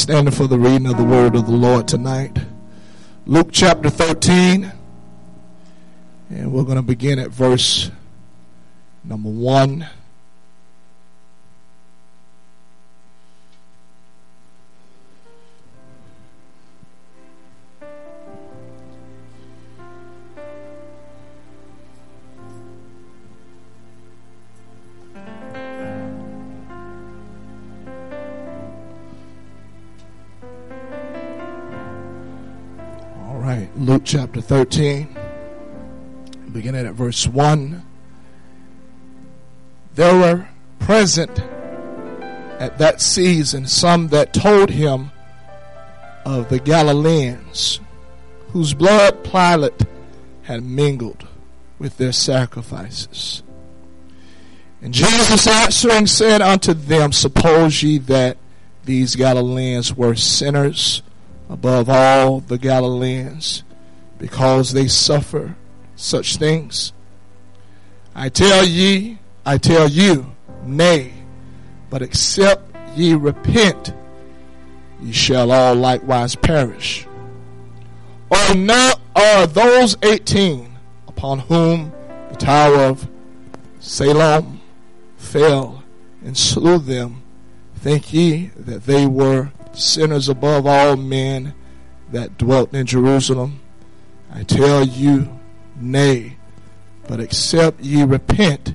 standing for the reading of the word of the Lord tonight. Luke chapter 13. And we're going to begin at verse number 1. Chapter 13, beginning at verse 1. There were present at that season some that told him of the Galileans, whose blood Pilate had mingled with their sacrifices. And Jesus answering said unto them, Suppose ye that these Galileans were sinners above all the Galileans? Because they suffer such things. I tell ye, I tell you, nay, but except ye repent, ye shall all likewise perish. Or not are those eighteen upon whom the tower of Siloam fell and slew them, think ye that they were sinners above all men that dwelt in Jerusalem? I tell you, nay, but except ye repent,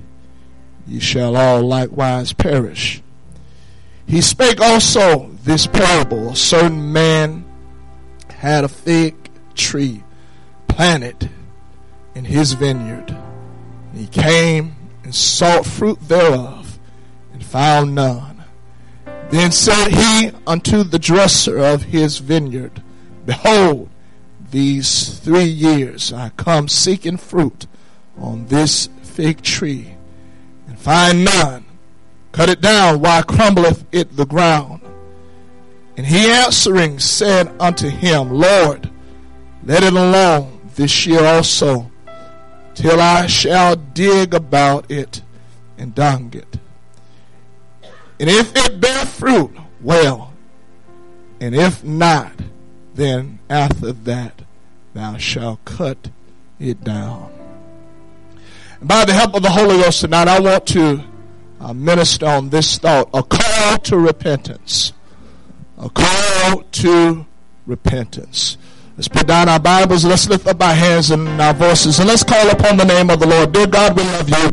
ye shall all likewise perish. He spake also this parable. A certain man had a fig tree planted in his vineyard. He came and sought fruit thereof and found none. Then said he unto the dresser of his vineyard, Behold, these three years I come seeking fruit on this fig tree and find none. Cut it down, why crumbleth it the ground? And he answering said unto him, Lord, let it alone this year also, till I shall dig about it and dung it. And if it bear fruit, well, and if not, then after that thou shalt cut it down. By the help of the Holy Ghost tonight, I want to uh, minister on this thought a call to repentance. A call to repentance. Let's put down our Bibles. Let's lift up our hands and our voices and let's call upon the name of the Lord. Dear God, we love you.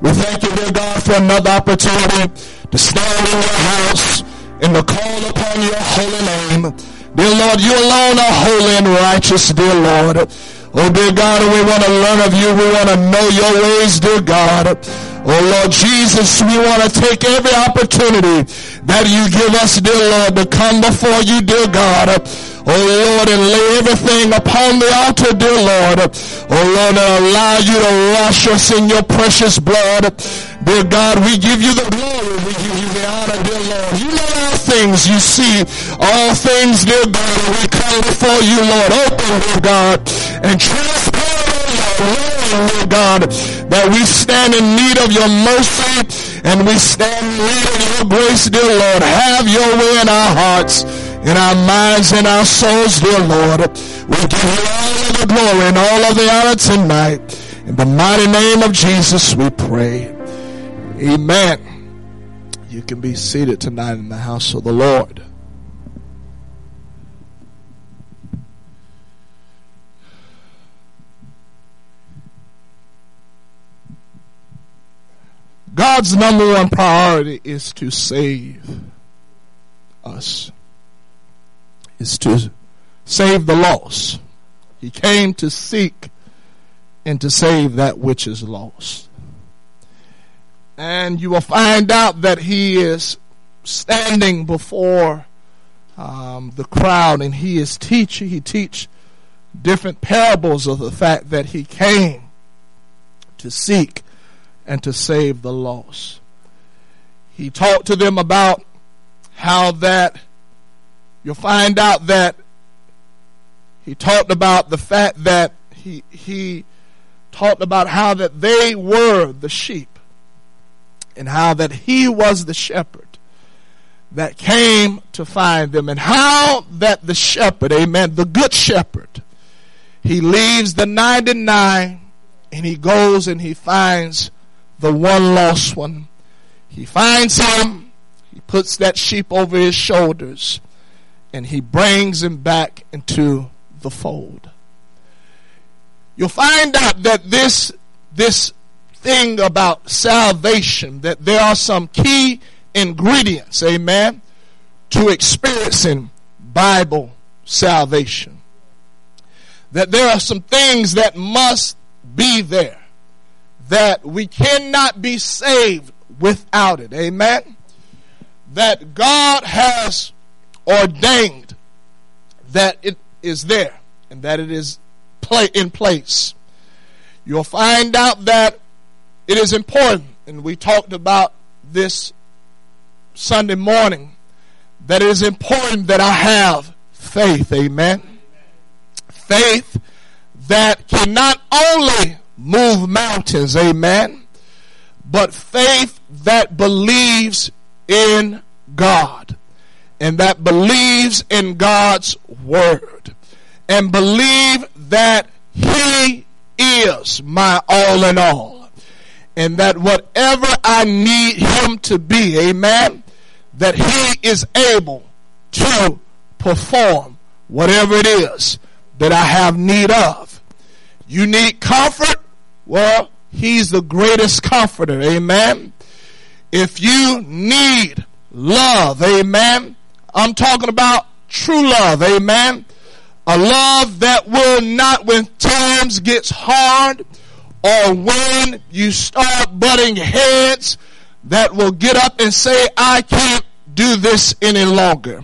We thank you, dear God, for another opportunity to stand in your house and to call upon your holy name. Dear Lord, you alone are holy and righteous, dear Lord. Oh, dear God, we want to learn of you. We want to know your ways, dear God. Oh, Lord Jesus, we want to take every opportunity that you give us, dear Lord, to come before you, dear God. Oh, Lord, and lay everything upon the altar, dear Lord. Oh, Lord, and allow you to wash us in your precious blood. Dear God, we give you the glory. We give you the honor, dear Lord. You know all things. You see all things, dear God. We come before you, Lord. Open, dear God, and transparent, Lord, God, that we stand in need of your mercy and we stand in need of your grace, dear Lord. Have your way in our hearts, in our minds, in our souls, dear Lord. We give you all of the glory and all of the honor tonight. In the mighty name of Jesus, we pray. Amen. You can be seated tonight in the house of the Lord. God's number one priority is to save us, is to save the lost. He came to seek and to save that which is lost and you will find out that he is standing before um, the crowd and he is teaching. He teach different parables of the fact that he came to seek and to save the lost. He talked to them about how that you'll find out that he talked about the fact that he he talked about how that they were the sheep and how that he was the shepherd. that came to find them and how that the shepherd, amen, the good shepherd, he leaves the 99 and he goes and he finds the one lost one. He finds him, he puts that sheep over his shoulders, and he brings him back into the fold. You'll find out that this, this thing about salvation, that there are some key ingredients, amen, to experiencing Bible salvation. That there are some things that must be there. That we cannot be saved without it. Amen. That God has ordained that it is there and that it is play in place. You'll find out that it is important, and we talked about this Sunday morning, that it is important that I have faith. Amen. Faith that can not only move mountains, amen, but faith that believes in God and that believes in God's word and believe that He is my all in all and that whatever I need Him to be, amen, that He is able to perform whatever it is that I have need of. You need comfort? Well, He's the greatest comforter. Amen. If you need love, amen. I'm talking about true love. Amen. A love that will not, when times gets hard or when you start butting heads, that will get up and say, I can't do this any longer,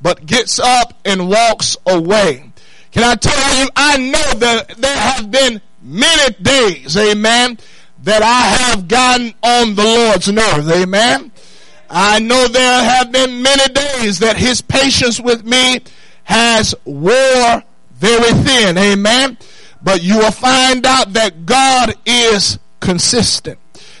but gets up and walks away. Can I tell you, I know that there have been many days, amen, that I have gotten on the Lord's nerve, amen. I know there have been many days that his patience with me has wore very thin, amen. But you will find out that God is consistent,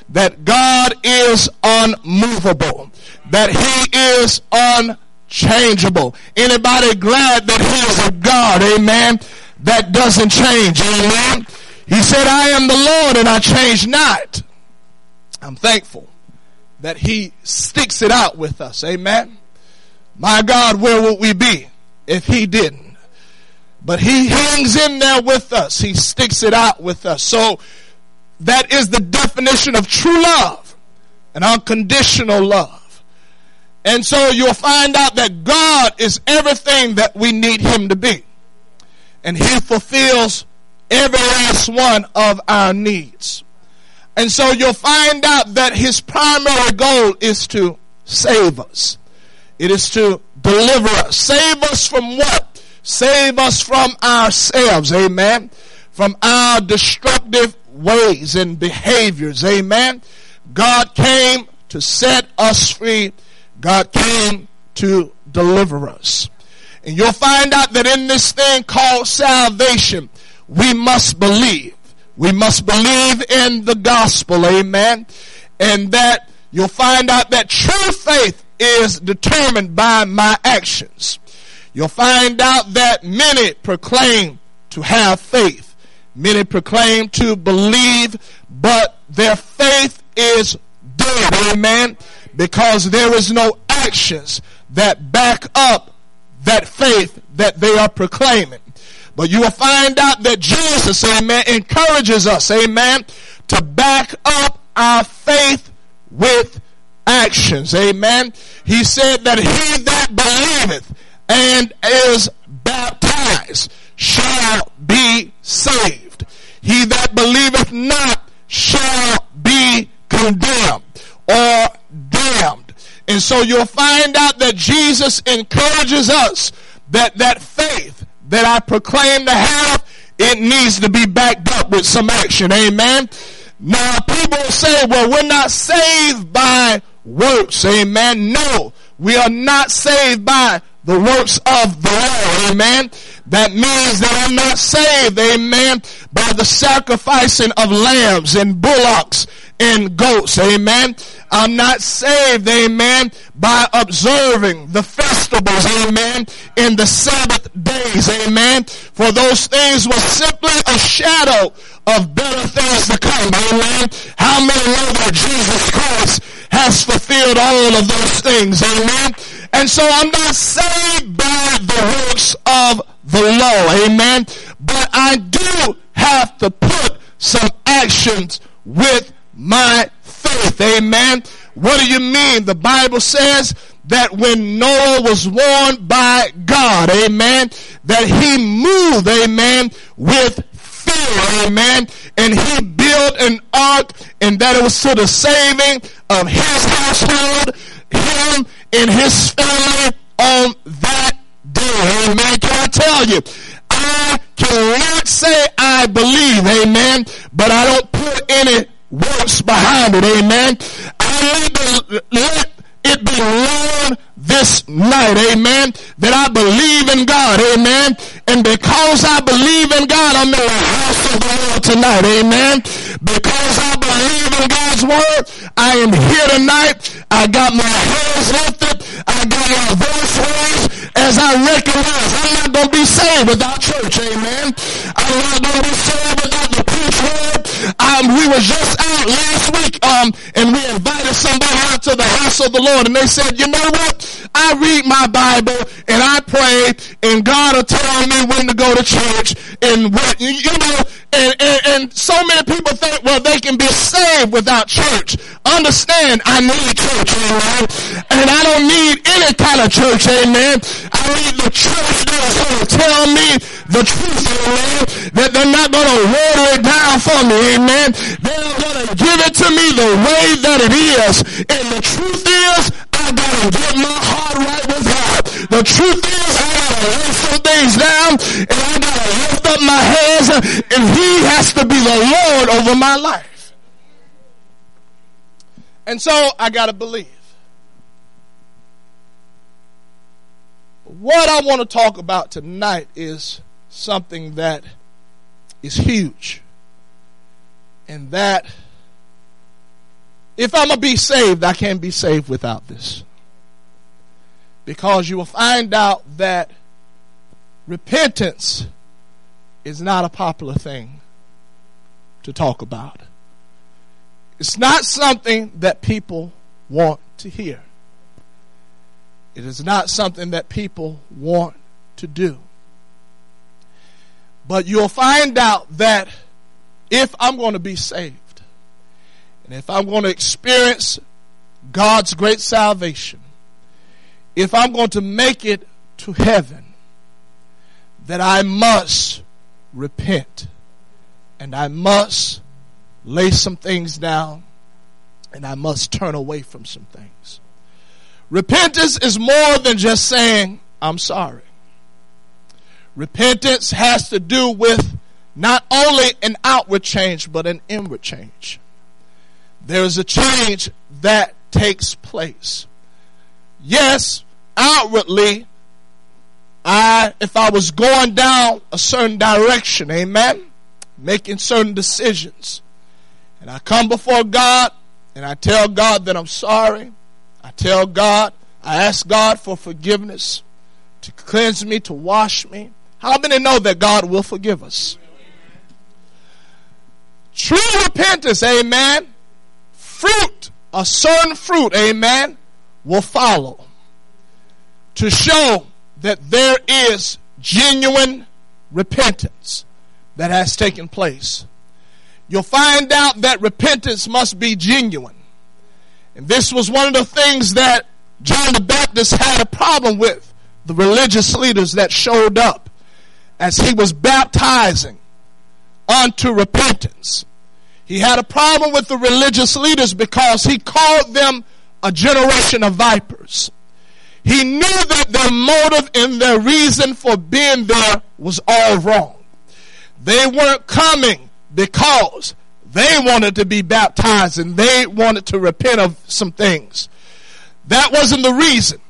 that God is unmovable, that he is unchangeable. Anybody glad that he is a God, amen, that doesn't change, amen. He said, I am the Lord and I change not. I'm thankful that he sticks it out with us. Amen. My God, where would we be if he didn't? But he hangs in there with us. He sticks it out with us. So that is the definition of true love and unconditional love. And so you'll find out that God is everything that we need him to be. And he fulfills every last one of our needs. And so you'll find out that his primary goal is to save us. It is to deliver us. Save us from what? Save us from ourselves. Amen. From our destructive ways and behaviors. Amen. God came to set us free. God came to deliver us. And you'll find out that in this thing called salvation, we must believe. We must believe in the gospel, amen. And that you'll find out that true faith is determined by my actions. You'll find out that many proclaim to have faith. Many proclaim to believe, but their faith is dead, amen, because there is no actions that back up that faith that they are proclaiming. But you will find out that Jesus, amen, encourages us, amen, to back up our faith with actions, amen. He said that he that believeth and is baptized shall be saved. He that believeth not shall be condemned or damned. And so you'll find out that Jesus encourages us that that faith that I proclaim to have, it needs to be backed up with some action. Amen. Now people say, well, we're not saved by works. Amen. No, we are not saved by the works of the law. Amen. That means that I'm not saved. Amen. By the sacrificing of lambs and bullocks and goats. Amen. I'm not saved, amen, by observing the festivals, amen, in the Sabbath days, amen. For those things were simply a shadow of better things to come, amen. How many know that Jesus Christ has fulfilled all of those things, amen. And so I'm not saved by the works of the law, amen. But I do have to put some actions with my faith. Amen. What do you mean? The Bible says that when Noah was warned by God, amen, that he moved, amen, with fear, amen, and he built an ark and that it was to the saving of his household, him and his family on that day. Amen. Can I tell you? I cannot say I believe, amen, but I don't put any works behind it, amen. I to let it be known this night, amen, that I believe in God, amen. And because I believe in God, I'm in the house of the Lord tonight, amen. Because I believe in God's word, I am here tonight. I got my hands lifted. I got my voice raised as I recognize I'm not going to be saved without church, amen. I'm not going to be saved without the preach word. Um, we were just out last week, um, and we invited somebody out to the house of the Lord, and they said, you know what? I read my Bible and I pray and God will tell me when to go to church and what, you know, and, and, and so many people think, well, they can be saved without church. Understand, I need church, amen. And I don't need any kind of church, amen. I need the church that's going to tell me the truth, amen. That they're not going to water it down for me, amen. They're going to give it to me the way that it is. And the truth is, I gotta get my heart right. The truth is, I gotta lay some things down and I gotta lift up my hands and He has to be the Lord over my life. And so I gotta believe. What I want to talk about tonight is something that is huge. And that if I'm going to be saved, I can't be saved without this. Because you will find out that repentance is not a popular thing to talk about. It's not something that people want to hear. It is not something that people want to do. But you'll find out that if I'm going to be saved, and if I'm going to experience God's great salvation, if I'm going to make it to heaven, that I must repent and I must lay some things down and I must turn away from some things. Repentance is more than just saying, I'm sorry. Repentance has to do with not only an outward change, but an inward change there is a change that takes place. Yes, outwardly, I, if I was going down a certain direction, amen, making certain decisions, and I come before God and I tell God that I'm sorry, I tell God, I ask God for forgiveness, to cleanse me, to wash me. How many know that God will forgive us? True repentance, amen, fruit, a certain fruit, amen, will follow to show that there is genuine repentance that has taken place. You'll find out that repentance must be genuine. And this was one of the things that John the Baptist had a problem with the religious leaders that showed up as he was baptizing unto repentance. He had a problem with the religious leaders because he called them a generation of vipers. He knew that their motive and their reason for being there was all wrong. They weren't coming because they wanted to be baptized and they wanted to repent of some things. That wasn't the reason.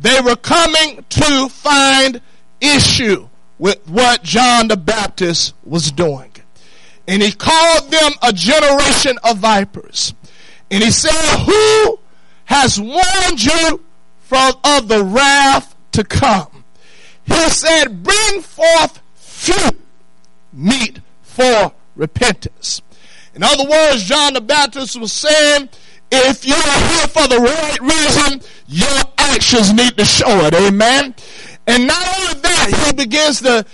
They were coming to find issue with what John the Baptist was doing. And he called them a generation of vipers. And he said, who has warned you from of the wrath to come? He said, bring forth fruit meet for repentance. In other words, John the Baptist was saying, if you're here for the right reason, your actions need to show it. Amen. And not only that, he begins to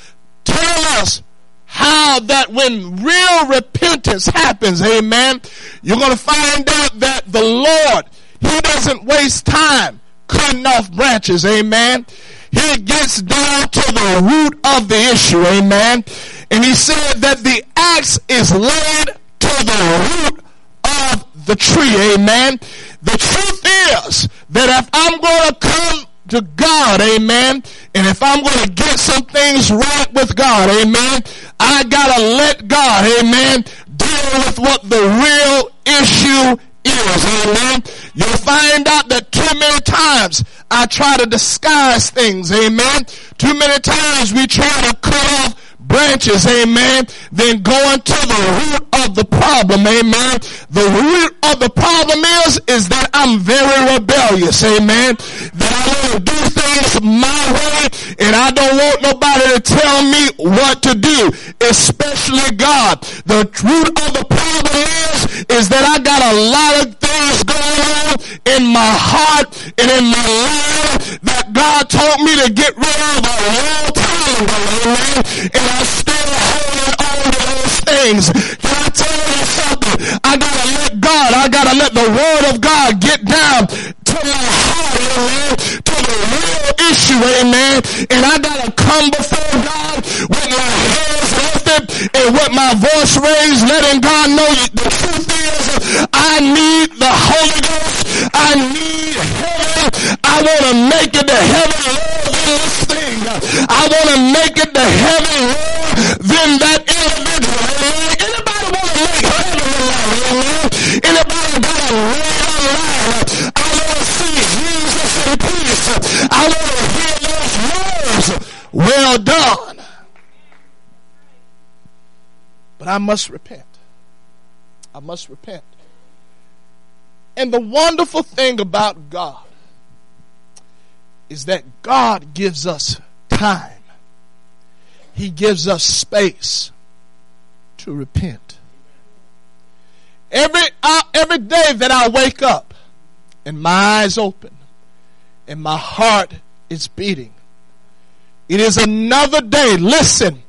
tell us how that when real repentance happens, amen, you're going to find out that the Lord, he doesn't waste time cutting off branches, amen. He gets down to the root of the issue, amen. And he said that the axe is laid to the root of the tree, amen. The truth is that if I'm going to come to God, amen. And if I'm going to get some things right with God, amen, I gotta let God, amen, deal with what the real issue is, amen. You'll find out that too many times I try to disguise things, amen. Too many times we try to cut off branches, amen, then going to the root of the problem, amen. The root of the problem is, is that I'm very rebellious, amen. That I want to do things my way and I don't want nobody to tell me what to do, especially God. The root of the problem is, is that I got a lot of things going on in my heart and in my life that God told me to get rid of a long time amen. And I'm still holding on to those things. Can I tell you something? I gotta let God, I gotta let the word of God get down to my heart, amen, to the real issue, amen. And I gotta come before God with my hands lifted and with my voice raised, letting God know the truth is I need the Holy Ghost. I need heaven. I want to make it to heaven more than this thing. I want to make it to heaven more than that individual. Anybody want to make heaven alive? Anybody got a real life? I want to see Jesus in peace. I want to hear those words. Well done. But I must repent. I must repent. And the wonderful thing about God is that God gives us time. He gives us space to repent. Every, uh, every day that I wake up and my eyes open and my heart is beating, it is another day, listen,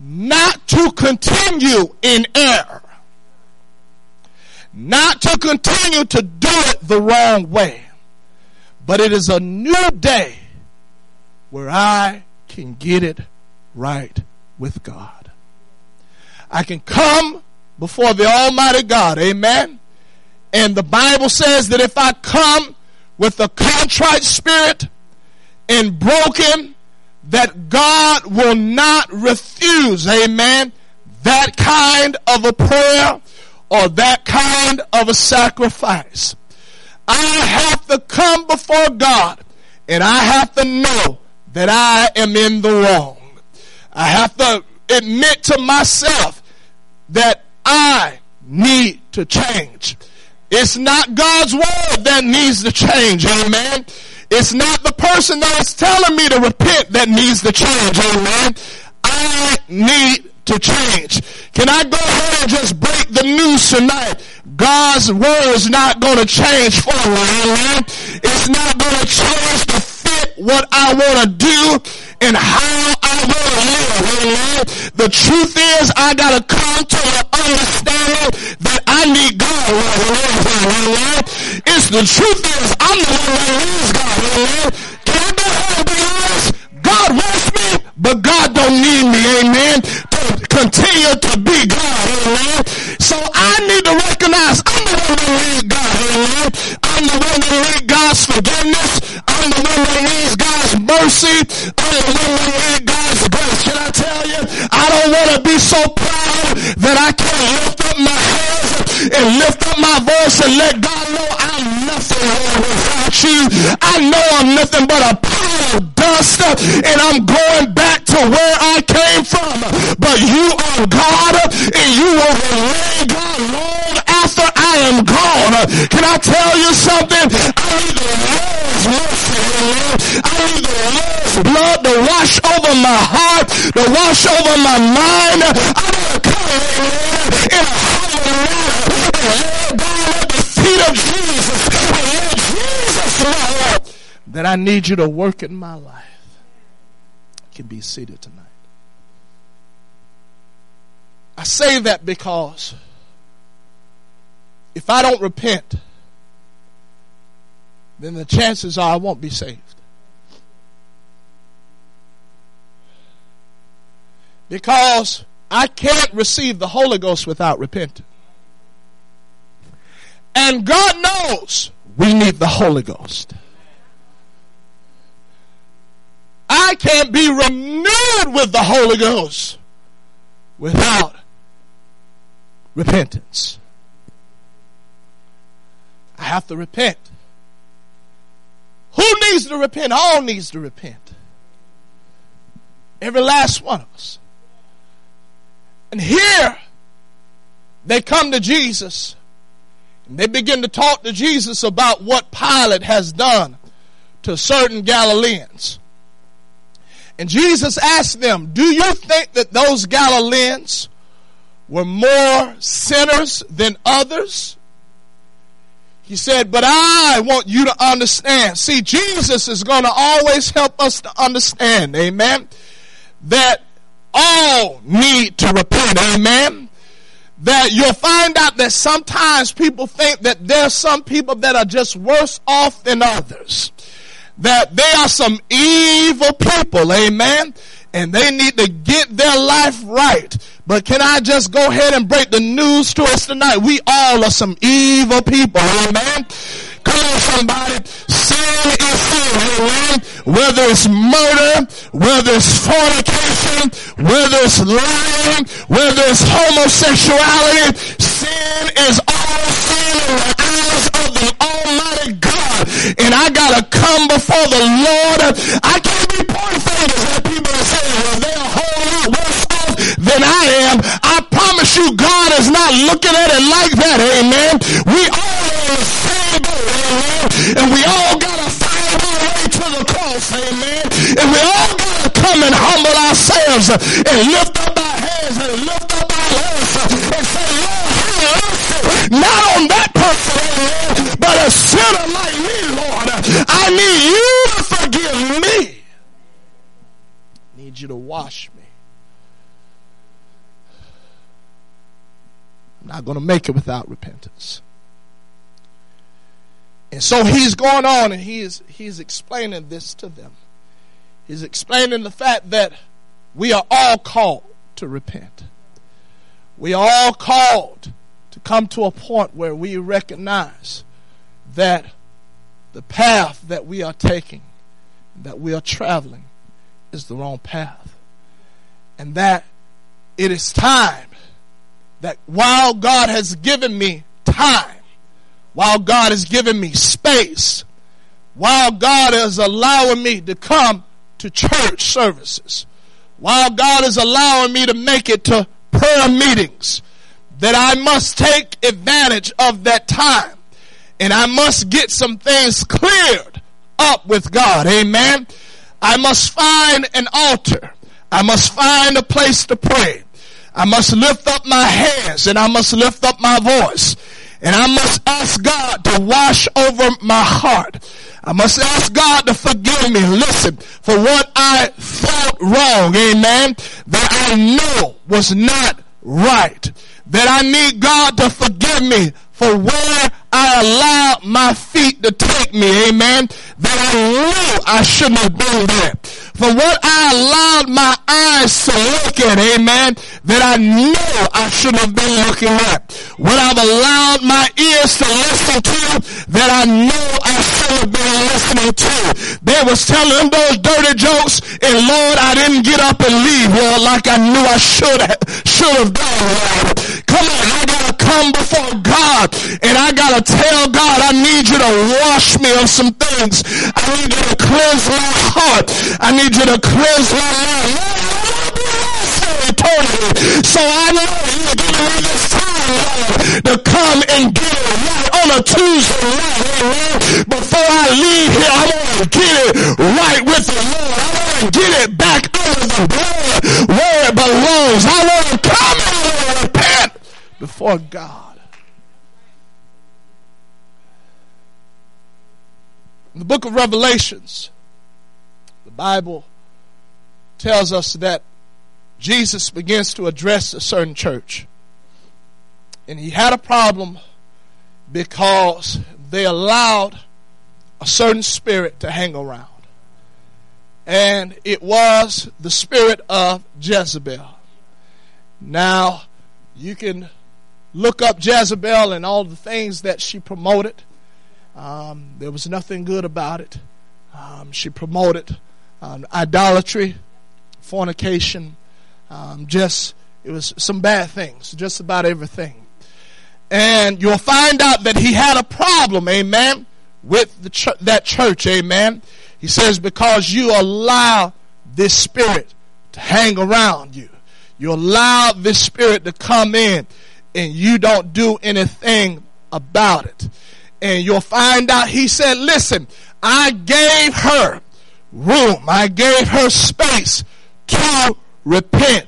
not to continue in error not to continue to do it the wrong way, but it is a new day where I can get it right with God. I can come before the Almighty God, amen. And the Bible says that if I come with a contrite spirit and broken, that God will not refuse, amen, that kind of a prayer or that kind of a sacrifice. I have to come before God and I have to know that I am in the wrong. I have to admit to myself that I need to change. It's not God's word that needs to change, amen. It's not the person that is telling me to repent that needs to change, amen. I need to change. Can I go ahead and just break the news tonight? God's word is not going to change for me. Amen. It's not going to change to fit what I want to do and how I to live. Amen. The truth is I got to come to the understanding that I need God. Amen. It's the truth is I'm the one that needs God. Amen. Can I go be honest? God wants me, but God don't need me, amen, continue to be God, amen. So I need to recognize I'm the one that needs God, amen. I'm the one that needs God's forgiveness. I'm the one that needs God's mercy. I'm the one that needs God's grace. Can I tell you? I don't want to be so proud that I can't lift up my hands and lift up my voice and let God know I'm nothing without you. I know I'm nothing but a pile of dust and I'm going back to where I came from. But you are God and you will remain God long after I am gone. Can I tell you something? I need the Lord's mercy. I need the Lord's blood to wash over my heart, to wash over my mind. I need to come in a humble manner down at the feet of Jesus. Jesus, Lord, that I need you to work in my life. can be seated tonight. I say that because if I don't repent, then the chances are I won't be saved. Because I can't receive the Holy Ghost without repenting. And God knows we need the Holy Ghost. I can't be renewed with the Holy Ghost without repentance. I have to repent. Who needs to repent? All needs to repent. Every last one of us. And here they come to Jesus and they begin to talk to Jesus about what Pilate has done to certain Galileans. And Jesus asked them, Do you think that those Galileans were more sinners than others? He said, But I want you to understand. See, Jesus is going to always help us to understand, amen, that all need to repent, amen. That you'll find out that sometimes people think that there's some people that are just worse off than others. That they are some evil people, amen and they need to get their life right. But can I just go ahead and break the news to us tonight? We all are some evil people. Amen. Come on, somebody. Sin is sin. Amen. Whether it's murder, whether it's fornication, whether it's lying, whether it's homosexuality, sin is all sin in the eyes of the Almighty God. And I gotta come before the Lord. I can't be pointing fingers at people and saying, well, they're a whole lot worse off than I am. I promise you, God is not looking at it like that. Amen. We all are in the same boat. Amen. And we all gotta find our way to the cross. Amen. And we all gotta come and humble ourselves and lift up our hands and lift up our hands and say, Lord, have mercy. Not on that person, amen, but a sinner like me, Lord. I need you to forgive me. I need you to wash me. I'm not going to make it without repentance. And so he's going on and he is he's explaining this to them. He's explaining the fact that we are all called to repent. We are all called to come to a point where we recognize that the path that we are taking, that we are traveling, is the wrong path. And that it is time that while God has given me time, while God has given me space, while God is allowing me to come to church services, while God is allowing me to make it to prayer meetings, that I must take advantage of that time and I must get some things cleared up with God. Amen. I must find an altar. I must find a place to pray. I must lift up my hands and I must lift up my voice. And I must ask God to wash over my heart. I must ask God to forgive me. Listen, for what I thought wrong, amen, that I know was not right. That I need God to forgive me for where I allowed my feet to take me, amen, that I knew I shouldn't have been there. For what I allowed my eyes to look at, amen, that I knew I shouldn't have been looking at. What I've allowed my ears to listen to, that I knew I should have been listening to. They was telling those dirty jokes, and Lord, I didn't get up and leave, Lord, like I knew I should have, should have done, Lord. Come on, I gotta come before God, and I gotta tell God, I need you to wash me of some things. I need you to cleanse my heart. I need you to cleanse my mind. So I know you're giving me this time Lord, to come and get it right on a Tuesday night, amen. Before I leave here, I want to get it right with the Lord. I want to get it back under the blood where it belongs. I want to come repent before God. In the book of Revelations, the Bible tells us that Jesus begins to address a certain church. And he had a problem because they allowed a certain spirit to hang around. And it was the spirit of Jezebel. Now, you can look up Jezebel and all the things that she promoted. Um, there was nothing good about it. Um, she promoted um, idolatry, fornication, um, just it was some bad things, just about everything. And you'll find out that he had a problem, amen, with the ch- that church, amen. He says because you allow this spirit to hang around you, you allow this spirit to come in, and you don't do anything about it. And you'll find out he said, listen, I gave her room. I gave her space to repent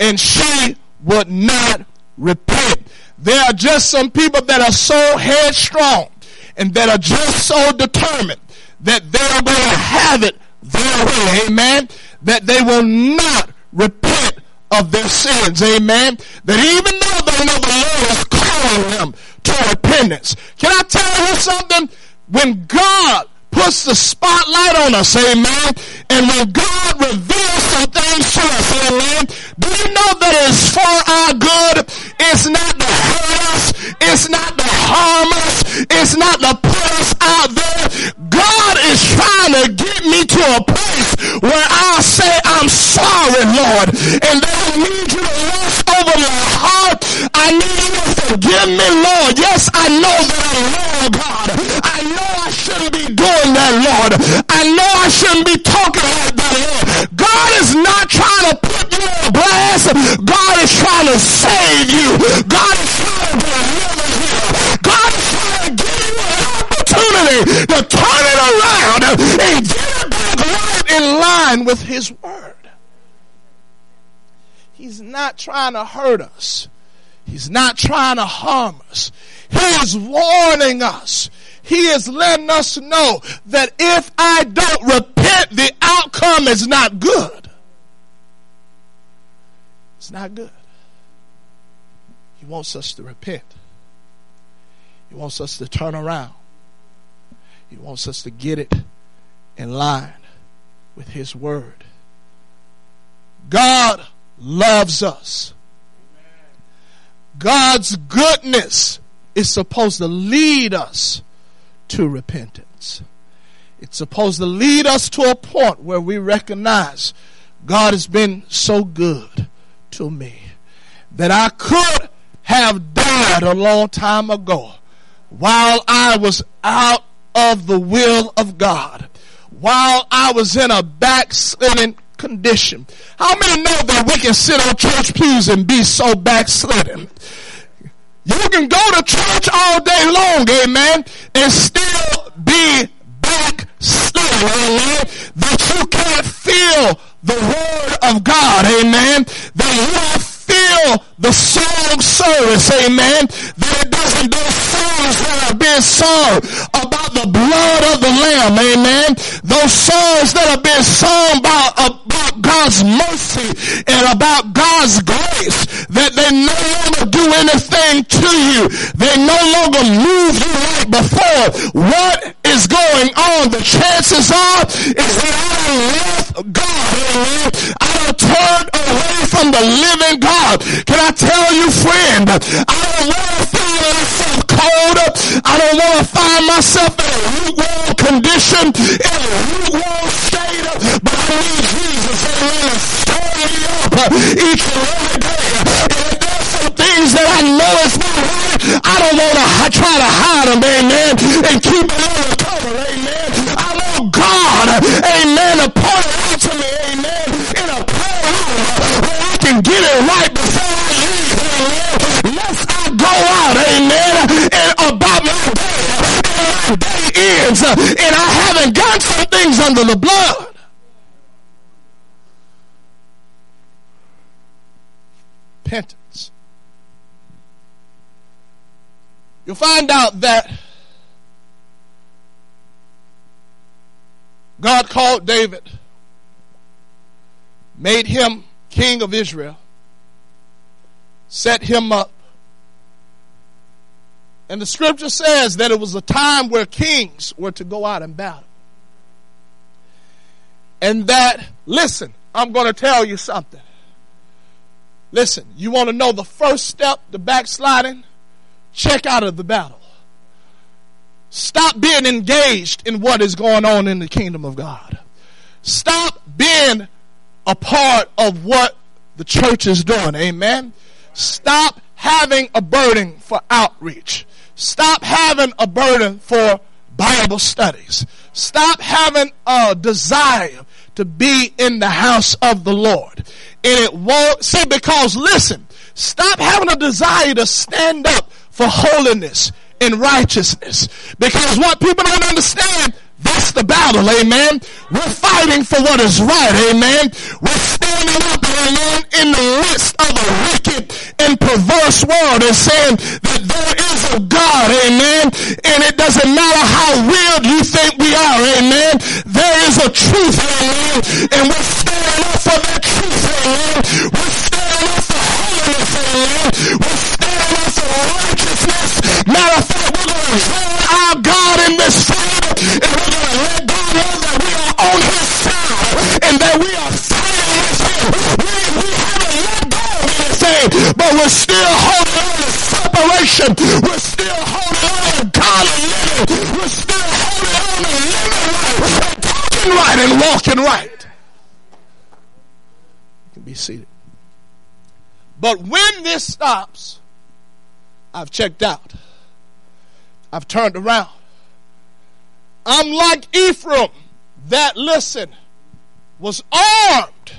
and she would not repent. There are just some people that are so headstrong and that are just so determined that they're going to have it their way. Amen. That they will not repent of their sins. Amen. That even they know the Lord is calling them to repentance. Can I tell you something? When God puts the spotlight on us, amen. And when God reveals some things to us, amen, do you know that it's for our good? It's not to hurt us. It's not to harm us. It's not to put us out there. God is trying to get me to a place where I'll say, I'm sorry, Lord. And that I need you to wash over my heart. I need you to forgive me, Lord. Yes, I know that I'm wrong, God. I know I shouldn't be doing that, Lord. I know I shouldn't be talking like that, Lord. God is not trying to put you on blast. God is trying to save you. God is trying to deliver you. God is trying to give you an opportunity to turn it around and get it back right in line with His Word. He's not trying to hurt us. He's not trying to harm us. He is warning us. He is letting us know that if I don't repent, the outcome is not good. It's not good. He wants us to repent. He wants us to turn around. He wants us to get it in line with His Word. God loves us. God's goodness is supposed to lead us to repentance. It's supposed to lead us to a point where we recognize God has been so good to me that I could have died a long time ago while I was out of the will of God, while I was in a backslidden condition. How many know that we can sit on church pews and be so backslidden? You can go to church all day long, amen, and still be backslidden, amen, that you can't feel the word of God, amen, that you don't feel the song service, amen, that it doesn't do songs that are being sung about the blood of the Lamb, amen, those songs that are being sung about, about God's mercy and about God's grace, that they no longer do anything to you. They no longer move you like before. What is going on? The chances are is that I left God, amen. I turned away from the living God. Can I tell you, friend, I don't want to find myself cold. I don't want to find myself in a lukewarm condition, in a lukewarm state, but I need Jesus, amen, to stir me up each and every day. And if there's some things that I know is not right, I don't want to try to hide them, amen, and keep it under cover, amen. I want God, amen, to point out to me, amen, in a prayer where I can get it right out, amen, and about my day, my day ends, and I haven't got some things under the blood. Repentance. You'll find out that God called David, made him king of Israel, set him up and the scripture says that it was a time where kings were to go out and battle. And that, listen, I'm going to tell you something. Listen, you want to know the first step to backsliding? Check out of the battle. Stop being engaged in what is going on in the kingdom of God. Stop being a part of what the church is doing. Amen. Stop having a burden for outreach. Stop having a burden for Bible studies. Stop having a desire to be in the house of the Lord. And it won't, see, because listen, stop having a desire to stand up for holiness and righteousness. Because what people don't understand, that's the battle, amen. We're fighting for what is right, amen. We're standing up, amen, in the midst of a wicked and perverse world and saying that there is a God, amen. And it doesn't matter how weird you think we are, amen. There is a truth, amen. And we're standing up for that truth, amen. We're standing up for holiness, amen. We're standing up for righteousness. Matter of fact, we're going to join our God in this fight We, we haven't let go of anything, but we're still holding on to separation. We're still holding on to godly living. We're still holding on to living right, talking right, and walking right. You can be seated. But when this stops, I've checked out. I've turned around. I'm like Ephraim that, listen, was armed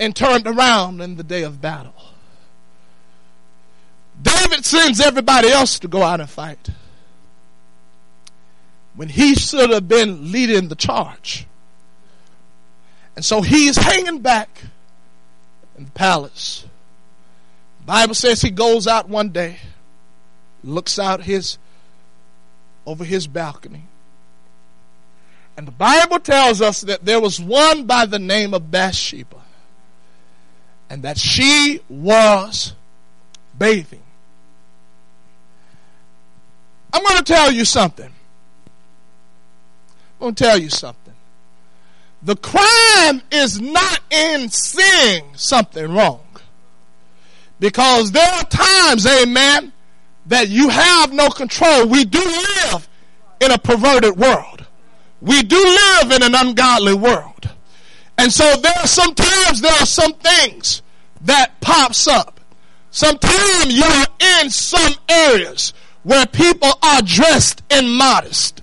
and turned around in the day of battle. David sends everybody else to go out and fight when he should have been leading the charge. And so he's hanging back in the palace. The Bible says he goes out one day, looks out his over his balcony. And the Bible tells us that there was one by the name of Bathsheba. And that she was bathing. I'm going to tell you something. I'm going to tell you something. The crime is not in seeing something wrong. Because there are times, amen, that you have no control. We do live in a perverted world. We do live in an ungodly world. And so there are some times there are some things that pops up. Sometimes you are in some areas where people are dressed in modest.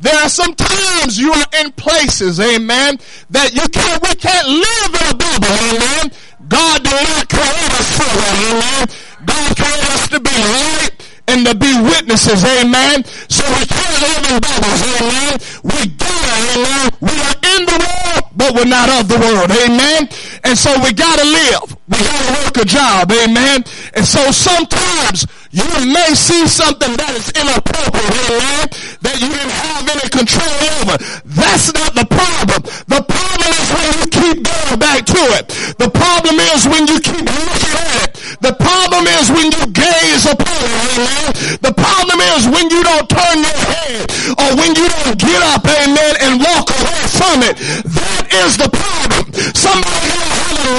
There are some times you are in places, amen, that you can't, we can't live in a bubble, amen. God did not create us for that, amen. God created us to be light and to be witnesses, amen. So we can't live in bubbles, amen. We gotta, amen. We are in the world, but we're not of the world, amen. And so we gotta live. We gotta work a job, amen. And so sometimes you may see something that is inappropriate, amen, that you didn't have any control over. That's not the problem. The problem is when you keep going back to it. The problem is when you keep looking at it. The problem is when you gaze upon it, amen. The problem is when you don't turn your head or when you don't get up, amen, and walk away from. That is the problem. Somebody has a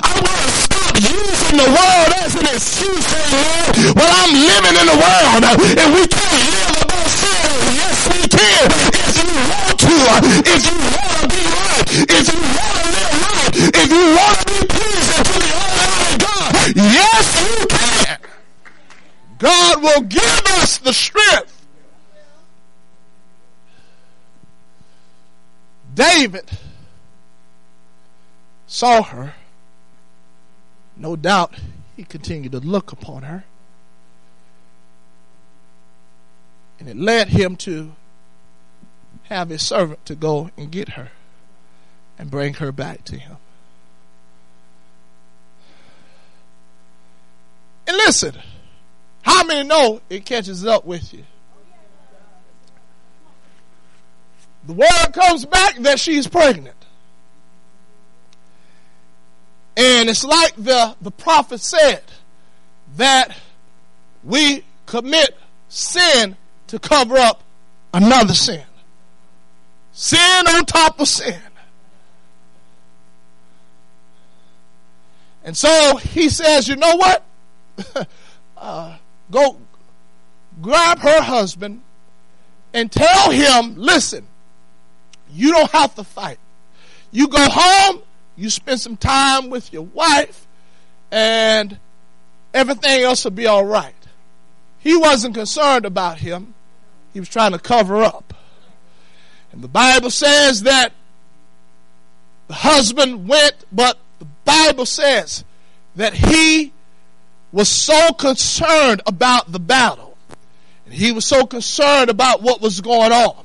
I want to stop using the world as an excuse, amen. Well, I'm living in the world and we can't live above sin. Yes, we can. If you want to, if you want to be right, if you want to live right, if you want to be pleasing to the Almighty God, yes, you can. God will give us the strength. David saw her. No doubt he continued to look upon her. And it led him to have his servant to go and get her and bring her back to him. And listen, how many know it catches up with you? The word comes back that she's pregnant. And it's like the, the prophet said that we commit sin to cover up another sin. Sin on top of sin. And so he says, you know what? uh, go grab her husband and tell him, listen, you don't have to fight. You go home, you spend some time with your wife, and everything else will be all right. He wasn't concerned about him. He was trying to cover up. And the Bible says that the husband went, but the Bible says that he was so concerned about the battle. And he was so concerned about what was going on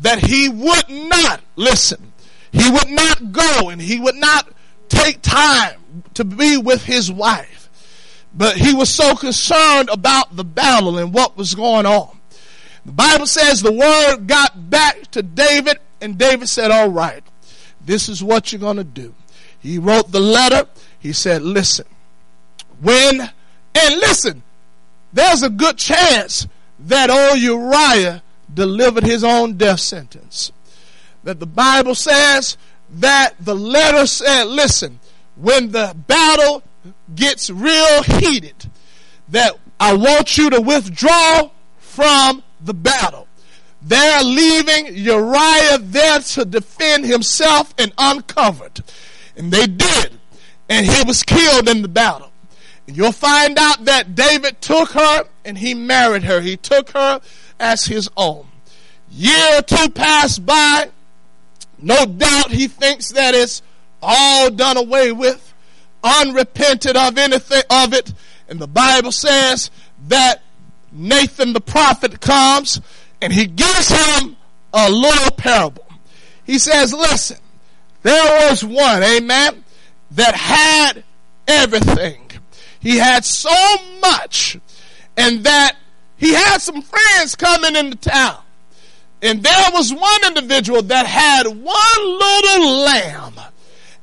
that he would not listen. He would not go and he would not take time to be with his wife. But he was so concerned about the battle and what was going on. The Bible says the word got back to David and David said, all right, this is what you're going to do. He wrote the letter. He said, listen, when, and listen, there's a good chance that old Uriah delivered his own death sentence. That the Bible says that the letter said, listen, when the battle gets real heated, that I want you to withdraw from the battle. They're leaving Uriah there to defend himself and uncovered. And they did. And he was killed in the battle. And you'll find out that David took her and he married her. He took her as his own. Year or two passed by. No doubt he thinks that it's all done away with, unrepented of anything of it. And the Bible says that Nathan the prophet comes and he gives him a little parable. He says, listen, there was one, amen, that had everything he had so much and that he had some friends coming into town. And there was one individual that had one little lamb.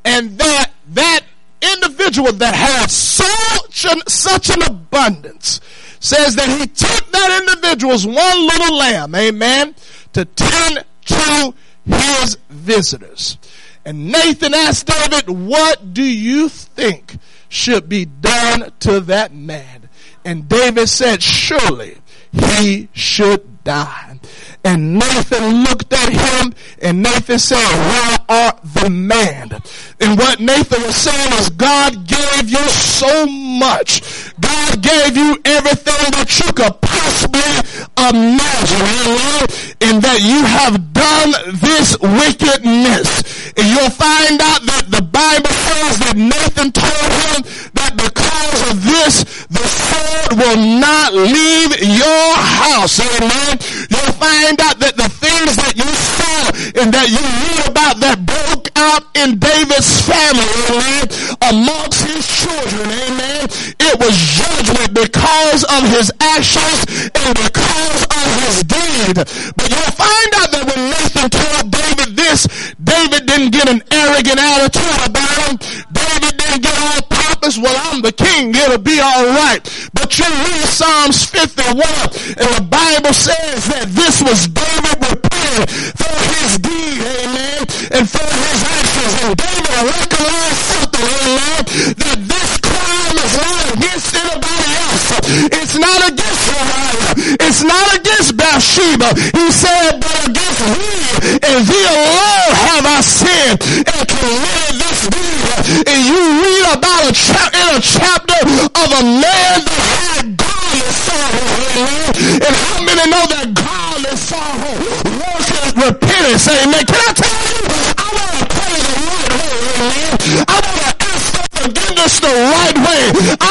And that, that individual that had such an, such an abundance says that he took that individual's one little lamb, amen, to tend to his visitors. And Nathan asked David, what do you think should be done to that man. And David said, surely he should die. And Nathan looked at him and Nathan said, where art the man? And what Nathan was saying is God gave you so much. God gave you everything that you could possibly imagine. And that you have done this wickedness. And you'll find out that the Bible says that Nathan told him that because of this, the sword will not leave your house. Amen. You'll find out that the things that you saw and that you knew about that broke out in David's family, amen, amongst his children, amen. It was judgment because of his actions and because of his deed. But you'll find out that when Nathan told David this, David didn't get an arrogant attitude about him. David didn't get all pompous. Well, I'm the king. It'll be all right. But you read Psalms 51 and the Bible says that this was David repenting for his deed, amen, and for his actions. And David recognized something, amen, that this crime is not against anybody else. It's not against Uriah. It's not against Bathsheba. He said, but against me and thee alone have I sinned and committed this deed. And you read about a chapter in a chapter of a man that had godly sorrow. And how many know that God godly sorrow works repentance? Amen. Can I tell you? I want to pray the right way. Amen. I want to ask for forgiveness the right way. I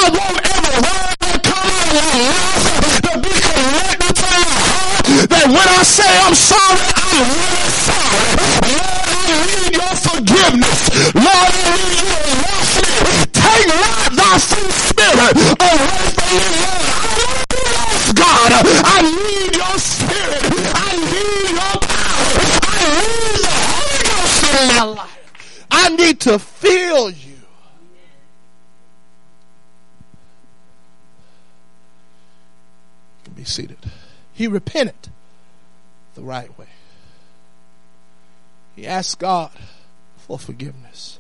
say, I'm sorry, I'm really sorry. Lord, I need your forgiveness. Lord, I need your to. Take my thy free spirit away from me, Lord. I want lost, God. I need your spirit. I need your power. I need the Holy Ghost in my life. I need to feel you. Be seated. He repented the right way. He asked God for forgiveness.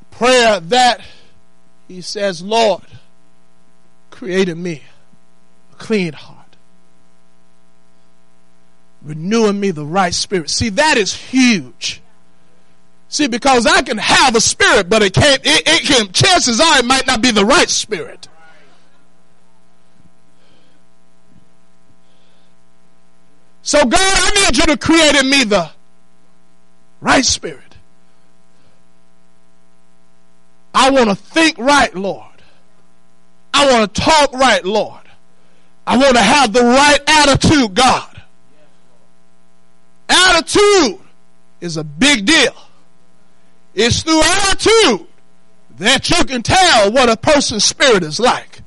A prayer that he says, Lord, create in me a clean heart, renewing me the right spirit. See, that is huge. See, because I can have a spirit, but it can't, it, it can, chances are it might not be the right spirit. So, God, I need you to create in me the right spirit. I want to think right, Lord. I want to talk right, Lord. I want to have the right attitude, God. Attitude is a big deal. It's through attitude that you can tell what a person's spirit is like.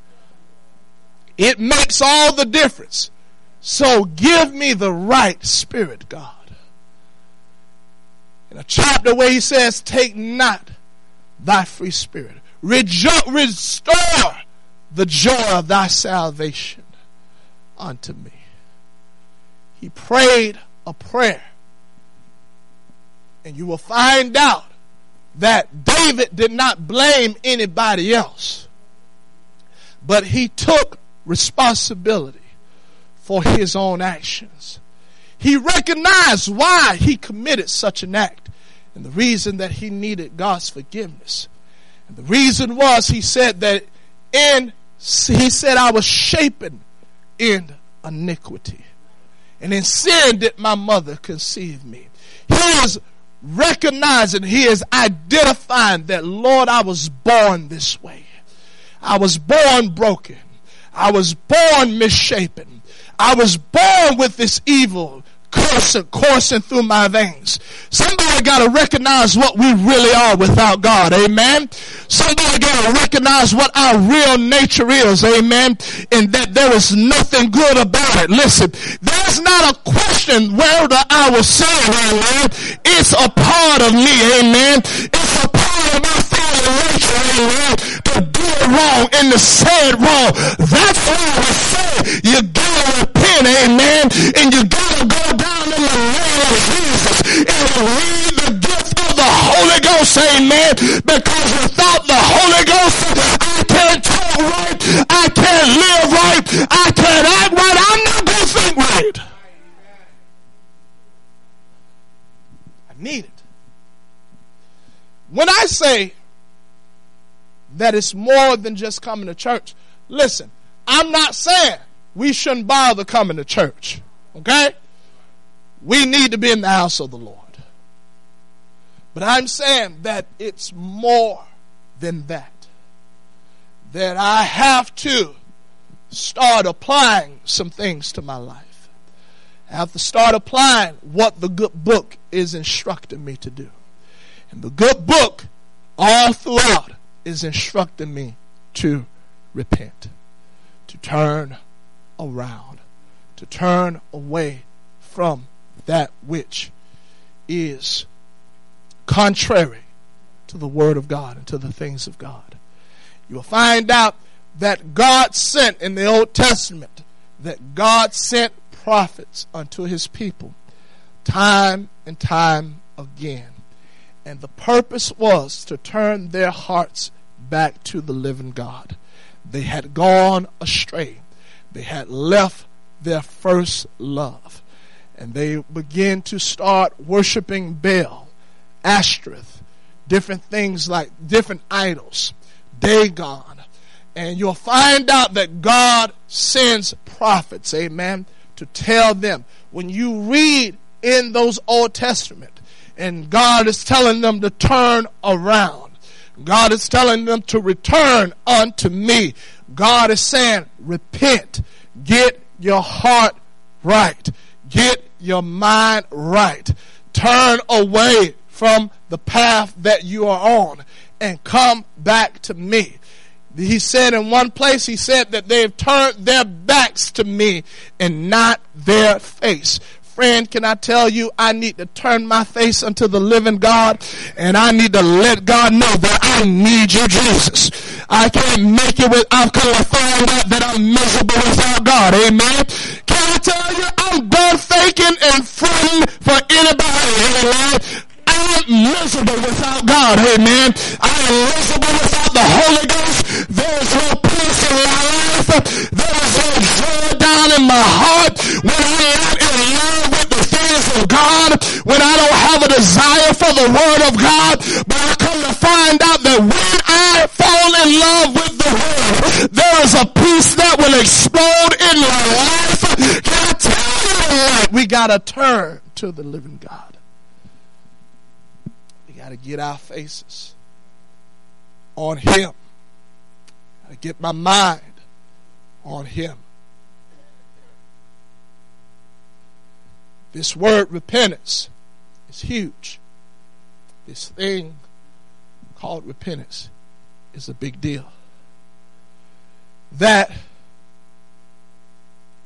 It makes all the difference. So give me the right spirit, God. In a chapter where he says, Take not thy free spirit. Rejo- restore the joy of thy salvation unto me. He prayed a prayer. And you will find out that David did not blame anybody else, but he took responsibility for his own actions. He recognized why he committed such an act and the reason that he needed God's forgiveness. And the reason was he said that in he said I was shapen in iniquity. And in sin did my mother conceive me. He is recognizing, he is identifying that Lord, I was born this way. I was born broken. I was born misshapen. I was born with this evil coursing, coursing through my veins. Somebody got to recognize what we really are without God. Amen. Somebody got to recognize what our real nature is. Amen. And that there is nothing good about it. Listen, there's not a question whether I was sin. Amen. It's a part of me. Amen. It's a part of my nature. Amen. To do it wrong and to say it wrong. That's why I say you gotta repent. Amen. And you gotta go down in the name of Jesus and read the gift of the Holy Ghost, amen. Because without the Holy Ghost, I can't talk right, I can't live right, I can't act right, I'm not going to think right. I need it. When I say that it's more than just coming to church, listen, I'm not saying we shouldn't bother coming to church. Okay? We need to be in the house of the Lord. But I'm saying that it's more than that. That I have to start applying some things to my life. I have to start applying what the good book is instructing me to do. And the good book, all throughout, is instructing me to repent, to turn around, to turn away from that which is contrary to the Word of God and to the things of God. You will find out that God sent in the Old Testament, that God sent prophets unto his people time and time again. And the purpose was to turn their hearts back to the living God. They had gone astray. They had left their first love and they begin to start worshiping Baal, Ashtoreth, different things like different idols, Dagon. And you'll find out that God sends prophets, amen, to tell them. When you read in those Old Testament, and God is telling them to turn around. God is telling them to return unto me. God is saying, repent, get your heart right. Get your mind right. turn away from the path that you are on and come back to me. He said in one place, he said that they've turned their backs to me and not their face friend, can I tell you, I need to turn my face unto the living God and I need to let God know that I need you, Jesus. I can't make it without find out that I'm miserable without God. Amen. Can I tell you, I'm done faking and fronting for anybody. Amen. I'm miserable without God. Amen. I am miserable without the Holy Ghost. There is no peace in my life. There is no joy down in my heart when in love of God, when I don't have a desire for the Word of God. But I come to find out that when I fall in love with the Word, there is a peace that will explode in my life. Can I tell you We gotta turn to the living God We got to get our faces on Him. I get my mind on Him. This word repentance is huge. This thing called repentance is a big deal. That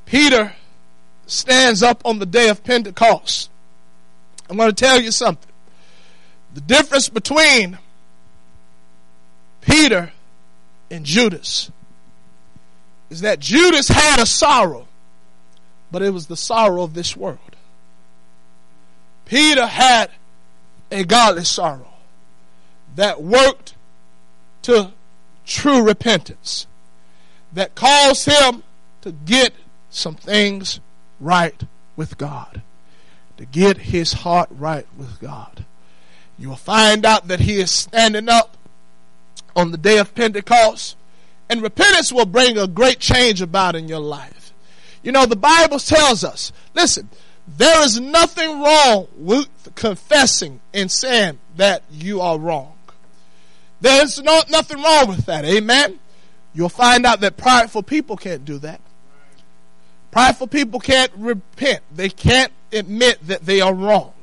Peter stands up on the day of Pentecost. I'm going to tell you something. The difference between Peter and Judas is that Judas had a sorrow, but it was the sorrow of this world. Peter had a godly sorrow that worked to true repentance, that caused him to get some things right with God, to get his heart right with God you will find out that he is standing up on the day of Pentecost. And repentance will bring a great change about in your life. You know, the Bible tells us, listen, there is nothing wrong with confessing and saying that you are wrong. There's no, nothing wrong with that. Amen. You'll find out that prideful people can't do that. Prideful people can't repent. They can't admit that they are wrong.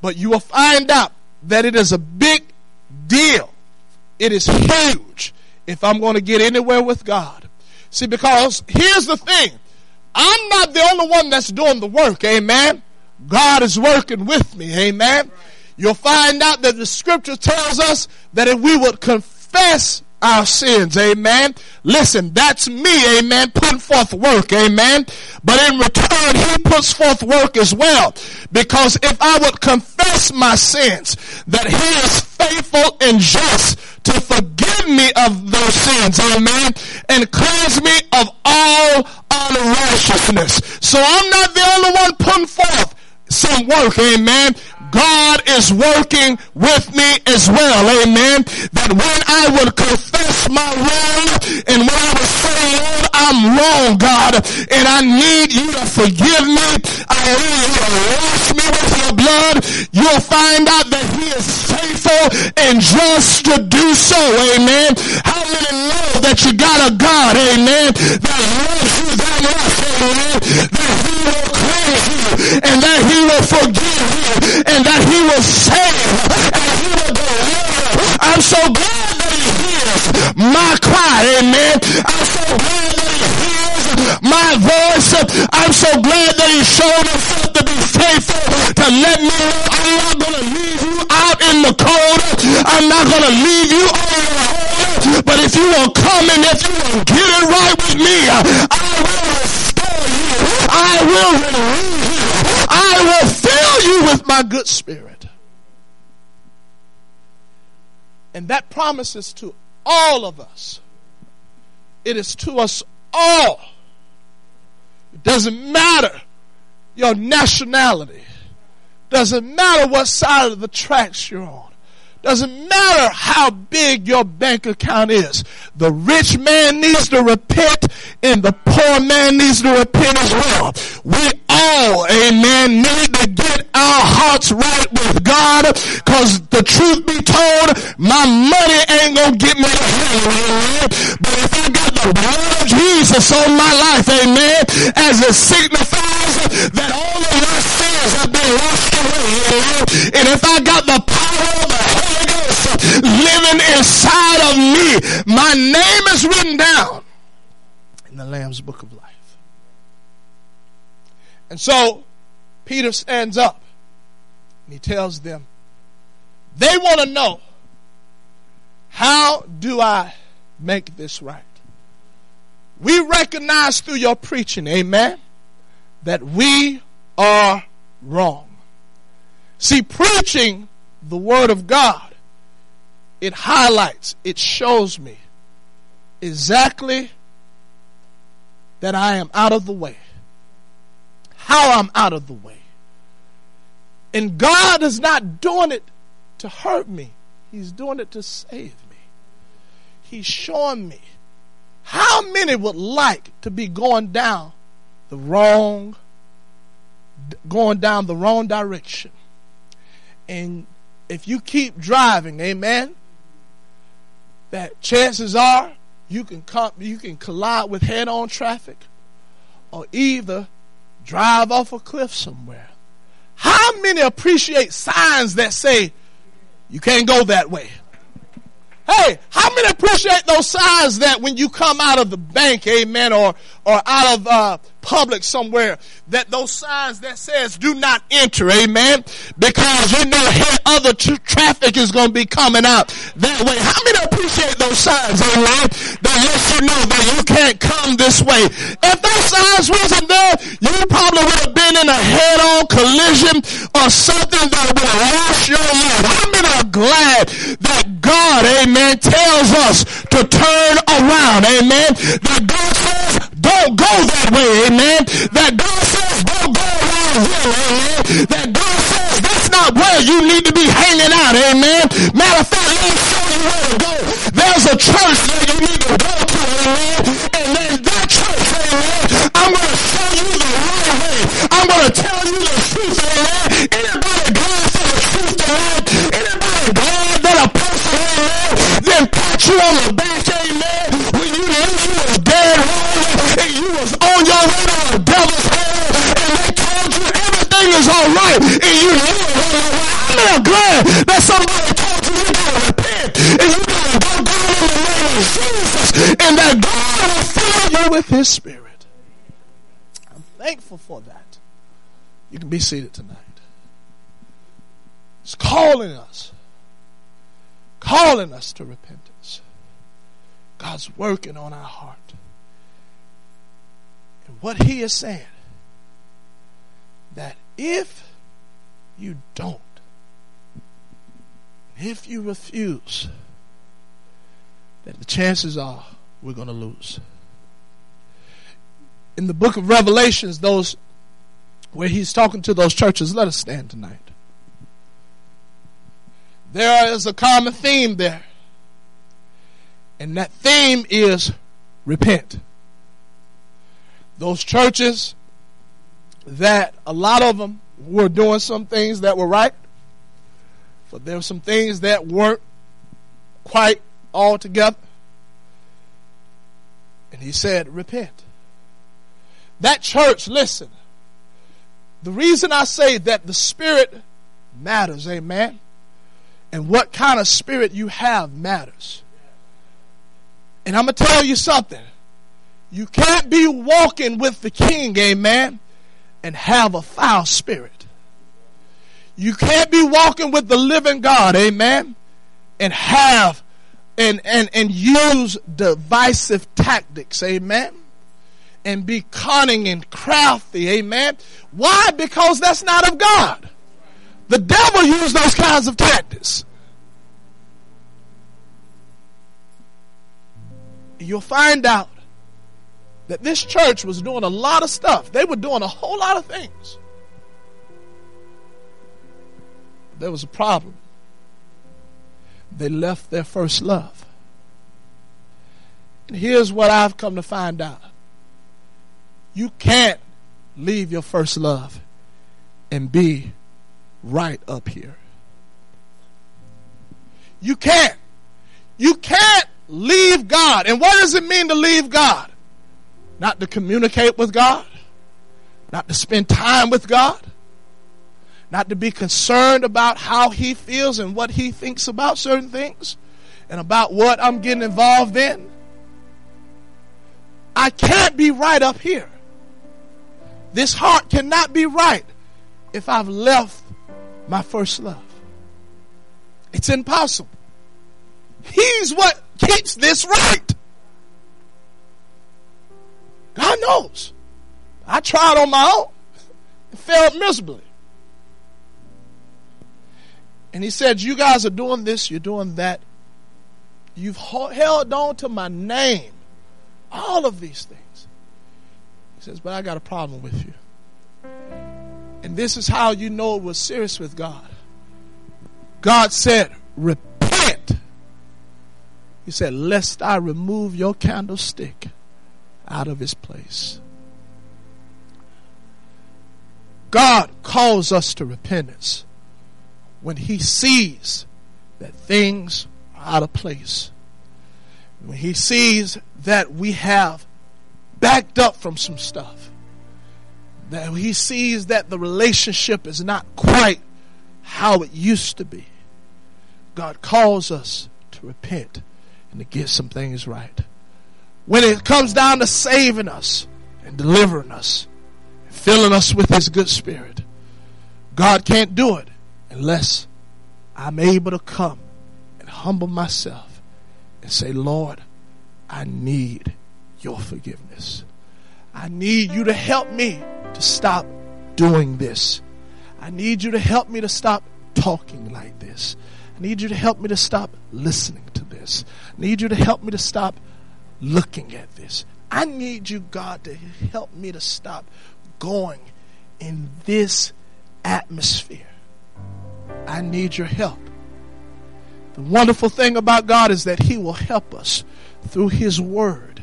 But you will find out that it is a big deal. It is huge if I'm going to get anywhere with God. See, because here's the thing. I'm not the only one that's doing the work. Amen. God is working with me. Amen. You'll find out that the scripture tells us that if we would confess our sins. Amen. Listen, that's me. Amen. Putting forth work. Amen. But in return, he puts forth work as well. Because if I would confess my sins, that he is faithful and just to forgive me of those sins. Amen. And cleanse me of all unrighteousness. So I'm not the only one putting forth some work. Amen. God is working with me as well. Amen. That when I would confess my wrong and when I would say, Lord, I'm wrong, God, and I need you to forgive me. I need you to wash me with your blood. You'll find out that he is faithful and just to do so. Amen. How many know that you got a God, amen, that loves you that much, amen, that he will cleanse you and that he will forgive glad that he hears my voice. I'm so glad that he showed himself to be faithful to let me know I'm not going to leave you out in the cold. I'm not going to leave you on your own. But if you will come and if you will get it right with me, I will restore you. I will renew you. I will fill you with my good spirit. And that promises to all of us. It is to us all. It doesn't matter your nationality. Doesn't matter what side of the tracks you're on. Doesn't matter how big your bank account is. The rich man needs to repent and the poor man needs to repent as well. We all, amen, need to get our hearts right with God cause the truth be told, my money ain't gonna get me to heaven. But if I got the blood of Jesus on my life, amen, as it signifies that all of my sins have been washed away, amen. And if I got the power of the Holy Ghost living inside of me, my name is written down in the Lamb's book of life. And so Peter stands up and he tells them, they want to know, how do I make this right? We recognize through your preaching, amen, that we are wrong. See, preaching the Word of God, it highlights, it shows me exactly that I am out of the way, how I'm out of the way. And God is not doing it to hurt me, He's doing it to save me. He's showing me how many would like to be going down the wrong going down the wrong direction? And if you keep driving, amen, that chances are you can come you can collide with head-on traffic or either drive off a cliff somewhere. How many appreciate signs that say you can't go that way? Hey, how many appreciate those signs that when you come out of the bank, amen, or, or out of, uh, public somewhere, that those signs that says do not enter, amen, because you know here other tr- traffic is going to be coming out that way. How many appreciate those signs, amen, that lets you know that you can't come this way? If those signs wasn't there, you probably would have been in a head-on collision or something that would have lost your life. How many are glad that God, amen, tells us to turn around, amen, that God says don't go that way, amen, that God says don't go around here, amen, that God says that's not where you need to be hanging out, amen. Matter of fact, let me show you where to go. There's a church that you need to go to, amen, and then that church, amen, I'm going to show you the right way. I'm going to tell you the truth, amen. Anybody glad for the truth, amen? Anybody glad that a person, amen, then pat you on the back, amen, when you knew and you was on your way to the devil's hell and they told you everything is all right and you knew it was all right. I'm not glad that somebody told you you gotta repent and you gotta go down in the name of Jesus and that God will fill you with his spirit. I'm thankful for that. You can be seated tonight. It's calling us, calling us to repentance. God's working on our heart. What He is saying, that if you don't, if you refuse, that the chances are we're going to lose. In the book of Revelations, those where he's talking to those churches, let us stand tonight. There is a common theme there. And that theme is repent. Those churches that a lot of them were doing some things that were right, but there were some things that weren't quite all together. And he said, repent. That church, listen, the reason I say that the spirit matters, amen, and what kind of spirit you have matters. And I'm going to tell you something. You can't be walking with the king, amen, and have a foul spirit. You can't be walking with the living God, amen, and have and and and use divisive tactics, amen, and be cunning and crafty, amen. Why? Because that's not of God. The devil used those kinds of tactics. You'll find out that this church was doing a lot of stuff. They were doing a whole lot of things. There was a problem. They left their first love. And here's what I've come to find out you can't leave your first love and be right up here. You can't. You can't leave God. And what does it mean to leave God? Not to communicate with God, not to spend time with God. not to be concerned about how he feels and what he thinks about certain things and about what I'm getting involved in. I can't be right up here. This heart cannot be right if I've left my first love. It's impossible. He's what keeps this right. God knows. I tried on my own and failed miserably. And he said, You guys are doing this, you're doing that. You've held on to my name. All of these things. He says, But I got a problem with you. And this is how you know it was serious with God. God said, Repent. He said, Lest I remove your candlestick out of his place. God calls us to repentance when he sees that things are out of place. When he sees that we have backed up from some stuff. That he sees that the relationship is not quite how it used to be. God calls us to repent and to get some things right. When it comes down to saving us and delivering us, and filling us with His good spirit, God can't do it unless I'm able to come and humble myself and say, Lord, I need your forgiveness. I need you to help me to stop doing this. I need you to help me to stop talking like this. I need you to help me to stop listening to this. I need you to help me to stop looking at this. I need you, God, to help me to stop going in this atmosphere. I need your help. The wonderful thing about God is that He will help us through His Word.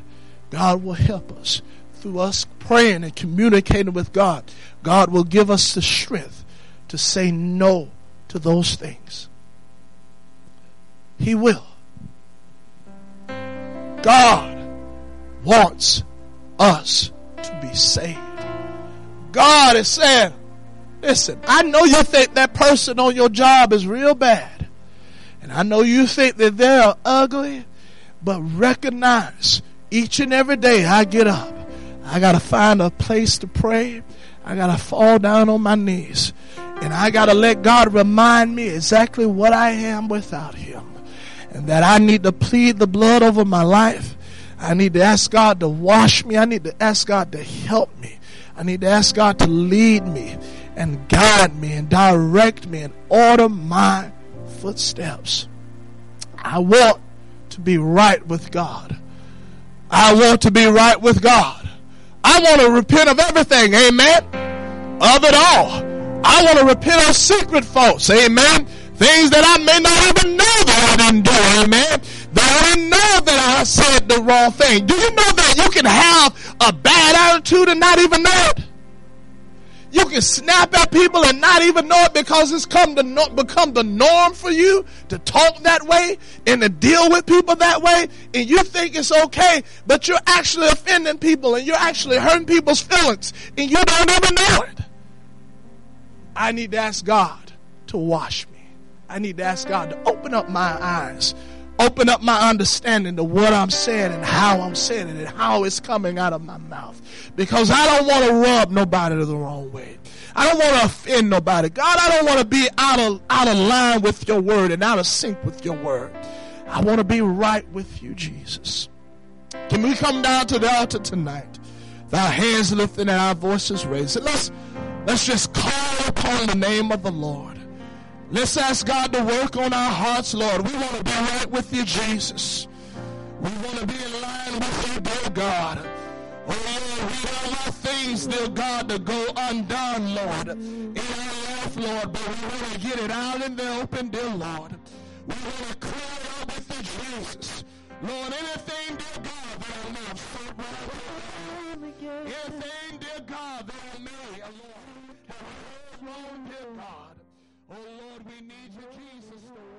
God will help us through us praying and communicating with God. God will give us the strength to say no to those things. He will. God wants us to be saved. God is saying, listen, I know you think that person on your job is real bad. And I know you think that they're ugly, but recognize each and every day I get up, I got to find a place to pray. I got to fall down on my knees. And I got to let God remind me exactly what I am without Him and that I need to plead the blood over my life. I need to ask God to wash me. I need to ask God to help me. I need to ask God to lead me and guide me and direct me and order my footsteps. I want to be right with God. I want to be right with God. I want to repent of everything. Amen. Of it all. I want to repent of secret faults. Amen. Things that I may not even know that I didn't do. Amen. That I didn't know that I said the wrong thing. Do you know that you can have a bad attitude and not even know it? You can snap at people and not even know it because it's come to no, become the norm for you to talk that way and to deal with people that way. And you think it's okay, but you're actually offending people and you're actually hurting people's feelings and you don't even know it. I need to ask God to wash me. I need to ask God to open up my eyes, open up my understanding to what I'm saying and how I'm saying it and how it's coming out of my mouth. Because I don't want to rub nobody the wrong way. I don't want to offend nobody. God, I don't want to be out of, out of line with your word and out of sync with your word. I want to be right with you, Jesus. Can we come down to the altar tonight? Our hands lifted and our voices raised. Let's, let's just call upon the name of the Lord. Let's ask God to work on our hearts, Lord. We want to be right with you, Jesus. We want to be in line with you, dear God. Oh, Lord, we don't want things, dear God, to go undone, Lord, in our life, Lord, but we want to get it out in the open, dear Lord. We want to clear it out with you, Jesus. Lord, anything, dear God, that I love, so right Anything, dear God, that I may, Lord, have wrong, dear God. Oh Lord, we need you, Jesus, Lord.